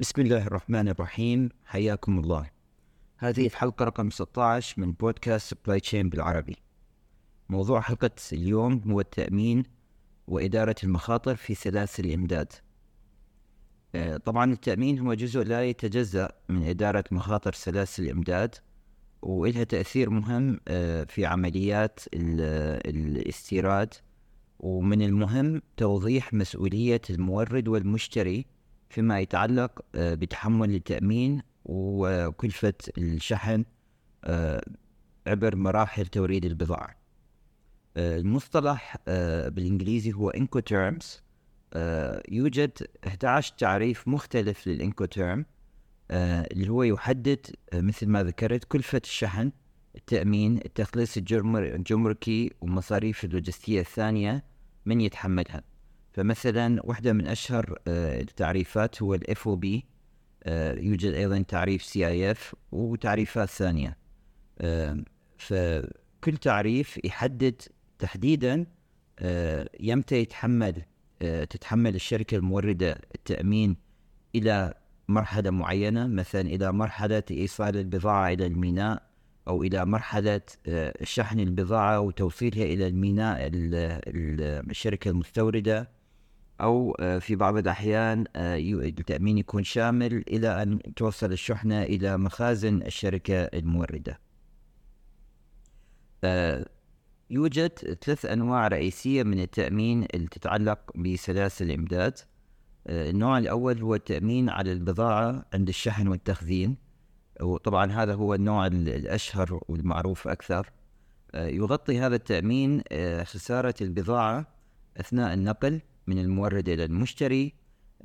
بسم الله الرحمن الرحيم. حياكم الله. هذه الحلقة رقم 16 من بودكاست supply chain بالعربي. موضوع حلقة اليوم هو التأمين وإدارة المخاطر في سلاسل الإمداد. آه، طبعا التأمين هو جزء لا يتجزأ من إدارة مخاطر سلاسل الإمداد. وإلها تأثير مهم آه، في عمليات الاستيراد. ومن المهم توضيح مسؤولية المورد والمشتري فيما يتعلق آه، بتحمل التأمين وكلفة الشحن عبر مراحل توريد البضاعة. المصطلح بالإنجليزي هو Incoterms آه، يوجد 11 تعريف مختلف للإنكوتيرم آه، اللي هو يحدد آه، مثل ما ذكرت كلفة الشحن التأمين التخليص الجمركي ومصاريف اللوجستية الثانية من يتحملها. فمثلا واحدة من أشهر التعريفات هو ال FOB يوجد أيضا تعريف CIF وتعريفات ثانية. فكل تعريف يحدد تحديدا يمتى يتحمل آه، تتحمل الشركة الموردة التأمين إلى مرحلة معينة مثلا إلى مرحلة إيصال البضاعة إلى الميناء أو إلى مرحلة آه، شحن البضاعة وتوصيلها إلى الميناء الشركة المستوردة أو آه، في بعض الأحيان التأمين يكون شامل إلى أن توصل الشحنة إلى مخازن الشركة الموردة. يوجد ثلاث أنواع رئيسية من التأمين اللي تتعلق بسلاسل الإمداد. آه، النوع الأول هو التأمين على البضاعة عند الشحن والتخزين. وطبعا هذا هو النوع الأشهر والمعروف أكثر. آه، يغطي هذا التأمين آه، خسارة البضاعة أثناء النقل من المورد إلى المشتري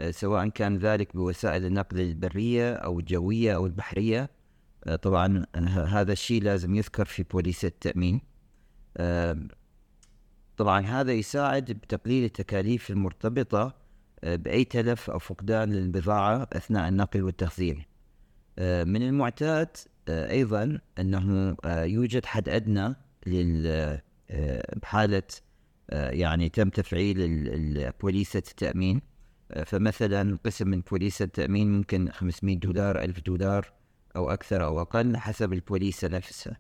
سواء كان ذلك بوسائل النقل البرية أو الجوية أو البحرية. طبعا هذا الشيء لازم يذكر في بوليس التأمين. طبعا هذا يساعد بتقليل التكاليف المرتبطة آه، بأي تلف أو فقدان للبضاعة أثناء النقل والتخزين. آه، من المعتاد آه، أيضا أنه يوجد حد أدنى لل بحالة يعني تم تفعيل بوليسة التأمين. فمثلا قسم من بوليسة التأمين ممكن 500 دولار 1000 دولار أو أكثر أو أقل حسب البوليسة نفسها.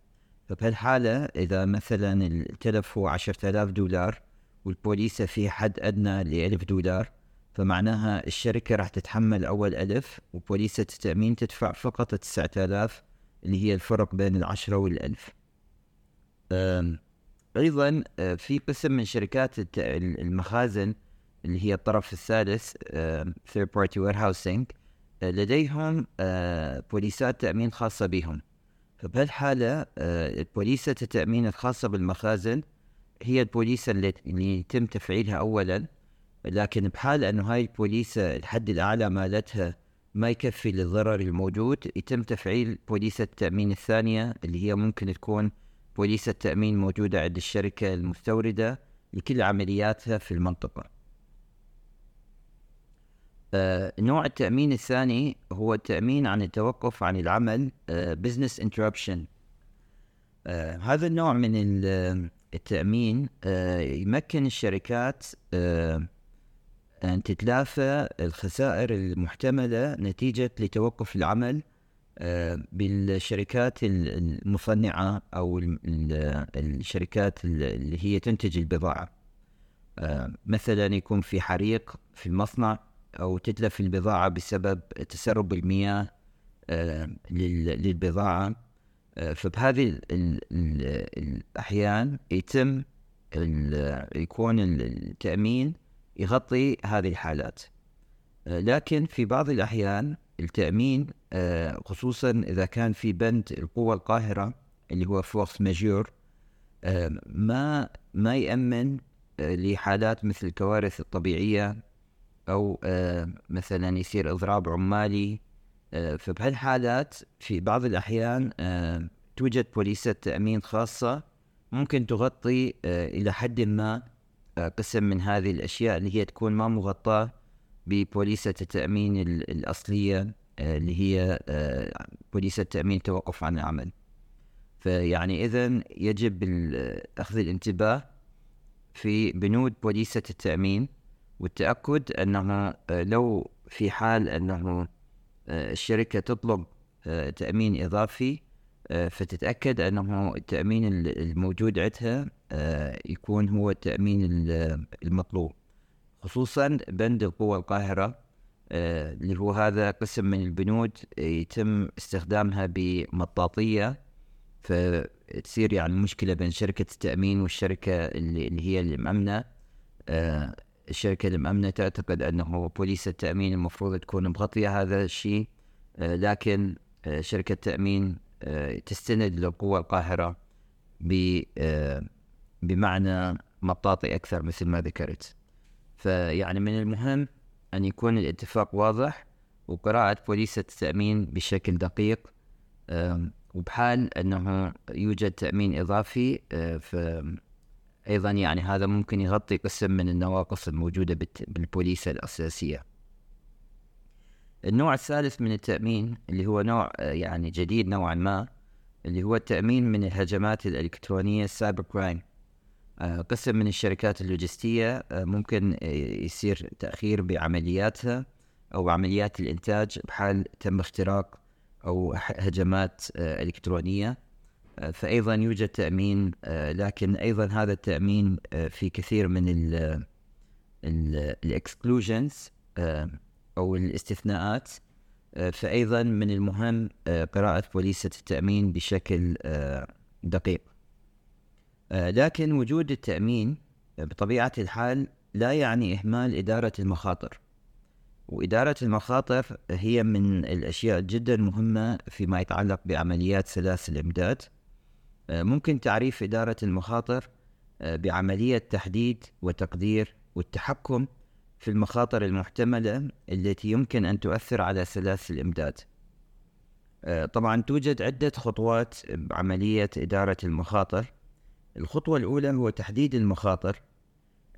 فبهالحالة إذا مثلا التلف هو عشرة آلاف دولار والبوليسة في حد أدنى لألف دولار فمعناها الشركة راح تتحمل أول ألف وبوليسة التأمين تدفع فقط تسعة آلاف اللي هي الفرق بين العشرة والألف. أيضا آه، في قسم من شركات المخازن اللي هي الطرف الثالث third party warehousing آه، لديهم آه، بوليسات تأمين خاصة بهم. فبهالحالة البوليسة آه، التأمين الخاصة بالمخازن هي البوليسة اللي يتم تفعيلها أولا. لكن بحال أنه هاي البوليسة الحد الأعلى مالتها ما يكفي للضرر الموجود يتم تفعيل بوليسة التأمين الثانية اللي هي ممكن تكون بوليسة تأمين موجودة عند الشركة المستوردة لكل عملياتها في المنطقة. آه، نوع التأمين الثاني هو التأمين عن التوقف عن العمل business uh, interruption uh, هذا النوع من التأمين uh, يمكن الشركات أن تتلافى الخسائر المحتملة نتيجة لتوقف العمل بالشركات المصنعة أو الشركات اللي هي تنتج البضاعة. مثلا يكون في حريق في المصنع أو تتلف البضاعة بسبب تسرب المياه آه، للبضاعة. آه، فبهذه الأحيان يتم يكون التأمين يغطي هذه الحالات. آه، لكن في بعض الأحيان التأمين خصوصا إذا كان في بند القوة القاهرة اللي هو فورس ماجور ما ما يأمن لحالات مثل الكوارث الطبيعية أو آه، مثلا يصير إضراب عمالي. آه، فبهالحالات في بعض الأحيان آه، توجد بوليسة تأمين خاصة ممكن تغطي إلى حد ما قسم من هذه الأشياء اللي هي تكون ما مغطاة ببوليسة التأمين الأصلية اللي هي بوليسة تأمين توقف عن العمل. فيعني إذا يجب أخذ الانتباه في بنود بوليسة التأمين والتأكد أنه لو في حال أنه الشركة تطلب تأمين إضافي فتتأكد أنه التأمين الموجود عندها يكون هو التأمين المطلوب خصوصا بند القوى القاهرة اللي هو هذا قسم من البنود يتم استخدامها بمطاطية فتصير يعني مشكلة بين شركة التأمين والشركة اللي, هي المأمنة. آه الشركة المأمنة تعتقد أنه بوليس التأمين المفروض تكون مغطية هذا الشيء آه لكن آه شركة التأمين آه تستند لقوى القاهرة آه بمعنى مطاطي أكثر مثل ما ذكرت. فيعني من المهم أن يكون الاتفاق واضح وقراءة بوليسة التأمين بشكل دقيق وبحال أنه يوجد تأمين إضافي آه، أيضا يعني هذا ممكن يغطي قسم من النواقص الموجودة بالبوليسة الأساسية. النوع الثالث من التأمين اللي هو نوع آه، يعني جديد نوعا ما اللي هو التأمين من الهجمات الإلكترونية ال cyber crime. آه، قسم من الشركات اللوجستية ممكن يصير تأخير بعملياتها أو عمليات الإنتاج بحال تم اختراق أو هجمات آه، إلكترونية. آه، فأيضا يوجد تأمين آه، لكن أيضا هذا التأمين في كثير من الاكسكلوجنز أو الاستثناءات فأيضا من المهم قراءة بوليسة التأمين بشكل دقيق. لكن وجود التأمين بطبيعة الحال لا يعني إهمال إدارة المخاطر. وإدارة المخاطر هي من الأشياء جدا مهمة فيما يتعلق بعمليات سلاسل الإمداد. آه، ممكن تعريف إدارة المخاطر آه، بعملية تحديد وتقدير والتحكم في المخاطر المحتملة التي يمكن أن تؤثر على سلاسل الإمداد. آه، طبعا توجد عدة خطوات بعملية إدارة المخاطر. الخطوة الأولى هو تحديد المخاطر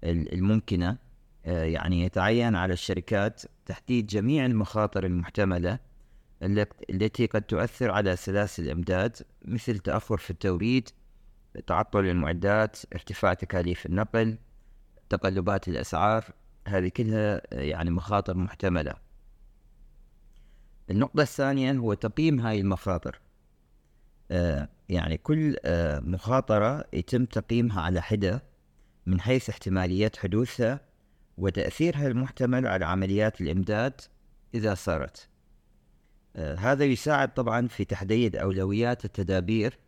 الممكنة. آه، يعني يتعين على الشركات تحديد جميع المخاطر المحتملة التي قد تؤثر على سلاسل الإمداد مثل تأخر في التوريد تعطل المعدات ارتفاع تكاليف النقل تقلبات الأسعار. هذه كلها يعني مخاطر محتملة. النقطة الثانية هو تقييم هاي المخاطر. آه يعني كل آه مخاطرة يتم تقييمها على حدة من حيث احتمالية حدوثها وتأثيرها المحتمل على عمليات الإمداد إذا صارت. آه هذا يساعد طبعا في تحديد أولويات التدابير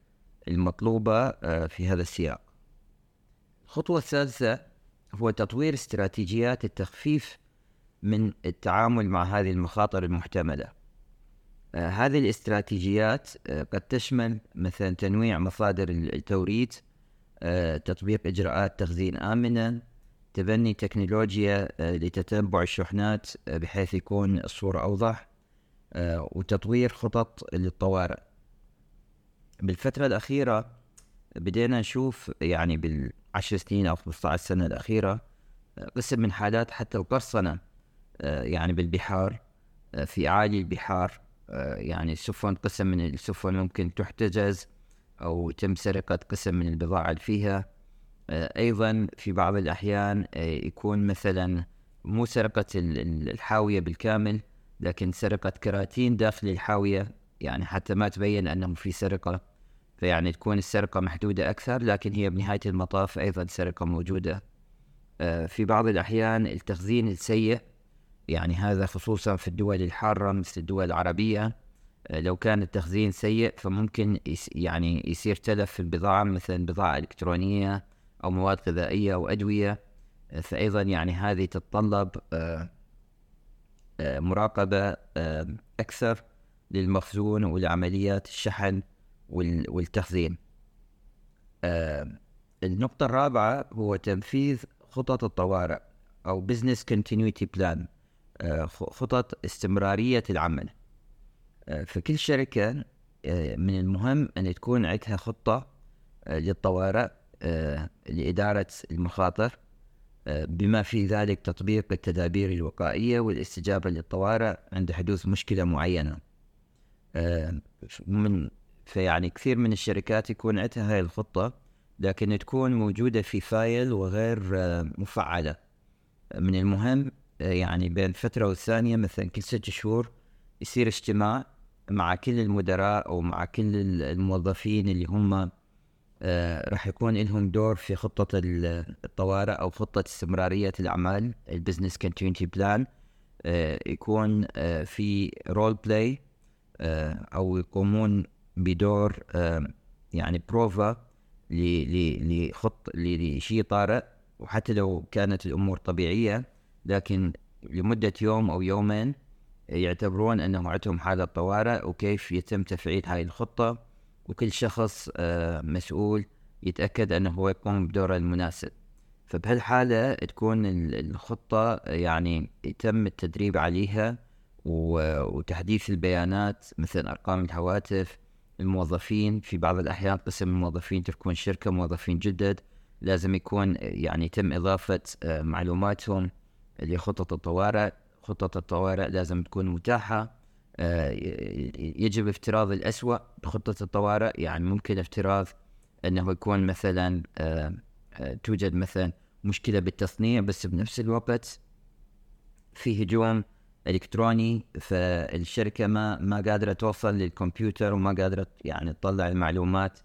المطلوبة آه في هذا السياق. الخطوة الثالثة هو تطوير استراتيجيات التخفيف من التعامل مع هذه المخاطر المحتملة. آه هذه الاستراتيجيات آه قد تشمل مثلا تنويع مصادر التوريد آه تطبيق إجراءات تخزين آمنة تبني تكنولوجيا لتتبع الشحنات بحيث يكون الصورة أوضح وتطوير خطط للطوارئ. بالفترة الأخيرة بدينا نشوف يعني بالعشر سنين أو 15 سنة الأخيرة قسم من حالات حتى القرصنة يعني بالبحار في أعالي البحار يعني السفن قسم من السفن ممكن تحتجز أو تم سرقة قسم من البضاعة اللي فيها. آه، أيضا في بعض الأحيان آه، يكون مثلا مو سرقة الحاوية بالكامل لكن سرقة كراتين داخل الحاوية يعني حتى ما تبين أنه في سرقة. فيعني تكون السرقة محدودة أكثر لكن هي بنهاية المطاف أيضا سرقة موجودة. آه، في بعض الأحيان التخزين السيء يعني هذا خصوصا في الدول الحارة مثل الدول العربية لو كان التخزين سيء فممكن يعني يصير تلف في البضاعة مثلا بضاعة إلكترونية أو مواد غذائية أو أدوية. آه، فأيضا يعني هذه تتطلب آه، آه، مراقبة أكثر للمخزون ولعمليات الشحن. والتخزين. النقطة الرابعة هو تنفيذ خطط الطوارئ أو Business Continuity Plan خطط استمرارية العمل. فكل شركة من المهم أن تكون عندها خطة للطوارئ آه، لإدارة المخاطر آه، بما في ذلك تطبيق التدابير الوقائية والاستجابة للطوارئ عند حدوث مشكلة معينة. آه، من فيعني كثير من الشركات يكون عندها هاي الخطة لكن تكون موجودة في file وغير آه، مفعلة. من المهم آه، يعني بين فترة والثانية مثلا كل ست شهور يصير اجتماع مع كل المدراء أو مع كل الموظفين اللي هم آه، راح يكون لهم دور في خطة الطوارئ أو خطة استمرارية الأعمال ال business continuity plan يكون في role play أو يقومون بدور يعني بروفا لخط لشيء طارئ. وحتى لو كانت الأمور طبيعية لكن لمدة يوم أو يومين يعتبرون انه عندهم حالة طوارئ وكيف يتم تفعيل هاي الخطة. وكل شخص مسؤول يتأكد أنه هو يقوم بدوره المناسب. فبهالحالة تكون الخطة يعني يتم التدريب عليها وتحديث البيانات مثل أرقام الهواتف الموظفين في بعض الأحيان قسم الموظفين تكون شركة موظفين جدد لازم يكون يعني يتم إضافة آه، معلوماتهم لخطط الطوارئ. خطط الطوارئ لازم تكون متاحة آه، يجب افتراض الأسوأ بخطة الطوارئ. يعني ممكن افتراض أنه يكون مثلا آه، توجد مثلا مشكلة بالتصنيع بس بنفس الوقت في هجوم إلكتروني فالشركة ما ما قادرة توصل للكمبيوتر وما قادرة يعني تطلع المعلومات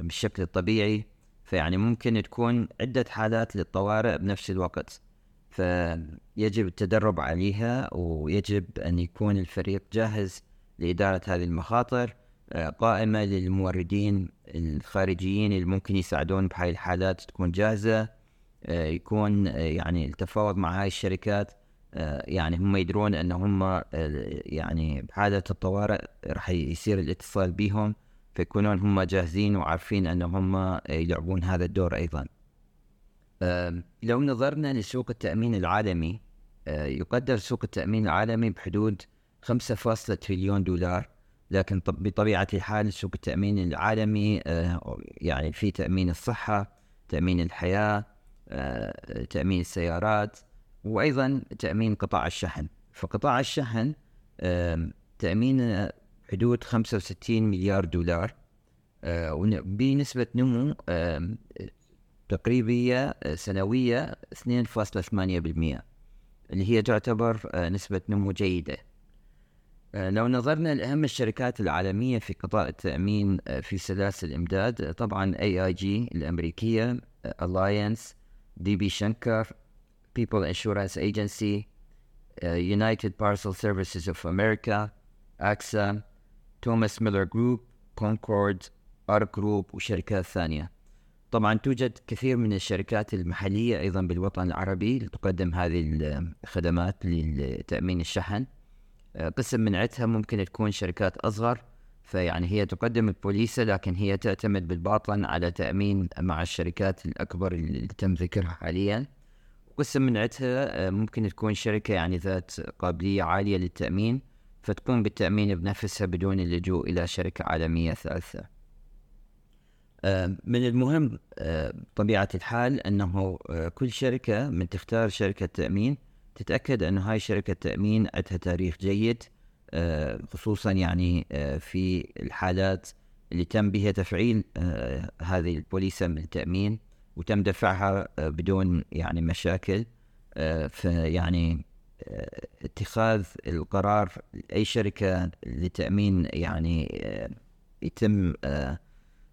بالشكل الطبيعي. فيعني ممكن تكون عدة حالات للطوارئ بنفس الوقت. فيجب التدرب عليها ويجب أن يكون الفريق جاهز لإدارة هذه المخاطر قائمة للموردين الخارجيين اللي ممكن يساعدون بهاي الحالات تكون جاهزة يكون يعني التفاوض مع هاي الشركات. يعني هم يدرون إن هم آه، يعني بحالة الطوارئ راح يصير الاتصال بهم فيكونون هم جاهزين وعارفين إن هم يلعبون هذا الدور أيضا. لو نظرنا لسوق التأمين العالمي آه، يقدر سوق التأمين العالمي بحدود 5 تريليون دولار لكن بطبيعة الحال سوق التأمين العالمي يعني في تأمين الصحة تأمين الحياة تأمين السيارات وأيضا تأمين قطاع الشحن. فقطاع الشحن تأمين حدود 65 مليار دولار آه، بنسبة نمو تقريبية آه، سنوية 2.8% اللي هي تعتبر آه، نسبة نمو جيدة. لو نظرنا لأهم الشركات العالمية في قطاع التأمين في سلاسل الإمداد طبعا AIG الأمريكية Allianz DB Schenker People Insurance Agency, uh, United Parcel Services of America, AXA, Thomas Miller Group، Concord، Arch Group وشركات ثانية. طبعا توجد كثير من الشركات المحلية أيضا بالوطن العربي تقدم هذه الخدمات لتأمين الشحن. uh, قسم من عدتها ممكن تكون شركات أصغر فيعني هي تقدم البوليسة لكن هي تعتمد بالباطن على تأمين مع الشركات الأكبر اللي تم ذكرها حاليا قسم من عدتها آه، ممكن تكون شركة يعني ذات قابلية عالية للتأمين فتقوم بالتأمين بنفسها بدون اللجوء إلى شركة عالمية ثالثة. آه، من المهم آه، بطبيعة الحال أنه كل شركة من تختار شركة تأمين تتأكد أنه هاي شركة تأمين عندها تاريخ جيد خصوصا يعني في الحالات اللي تم بها تفعيل هذه البوليسة من التأمين. وتم دفعها آه، بدون يعني مشاكل آه، فيعني آه، اتخاذ القرار أي شركة لتأمين يعني يتم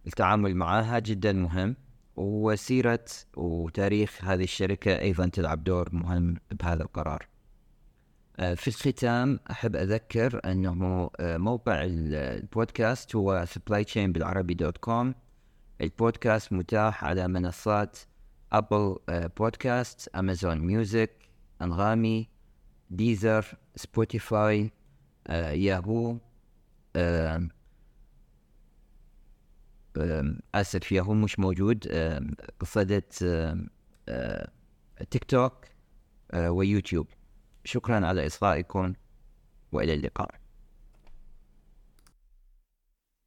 التعامل معها جدا مهم وسيرة وتاريخ هذه الشركة أيضا تلعب دور مهم بهذا القرار. في الختام أحب أذكر أنه موقع البودكاست هو supply chain بالعربي دوت كوم البودكاست متاح على منصات Apple Podcasts Amazon Music أنغامي Deezer Spotify Yahoo آسف ياهو مش موجود قصدت TikTok و YouTube. شكرا على إصغائكم وإلى اللقاء.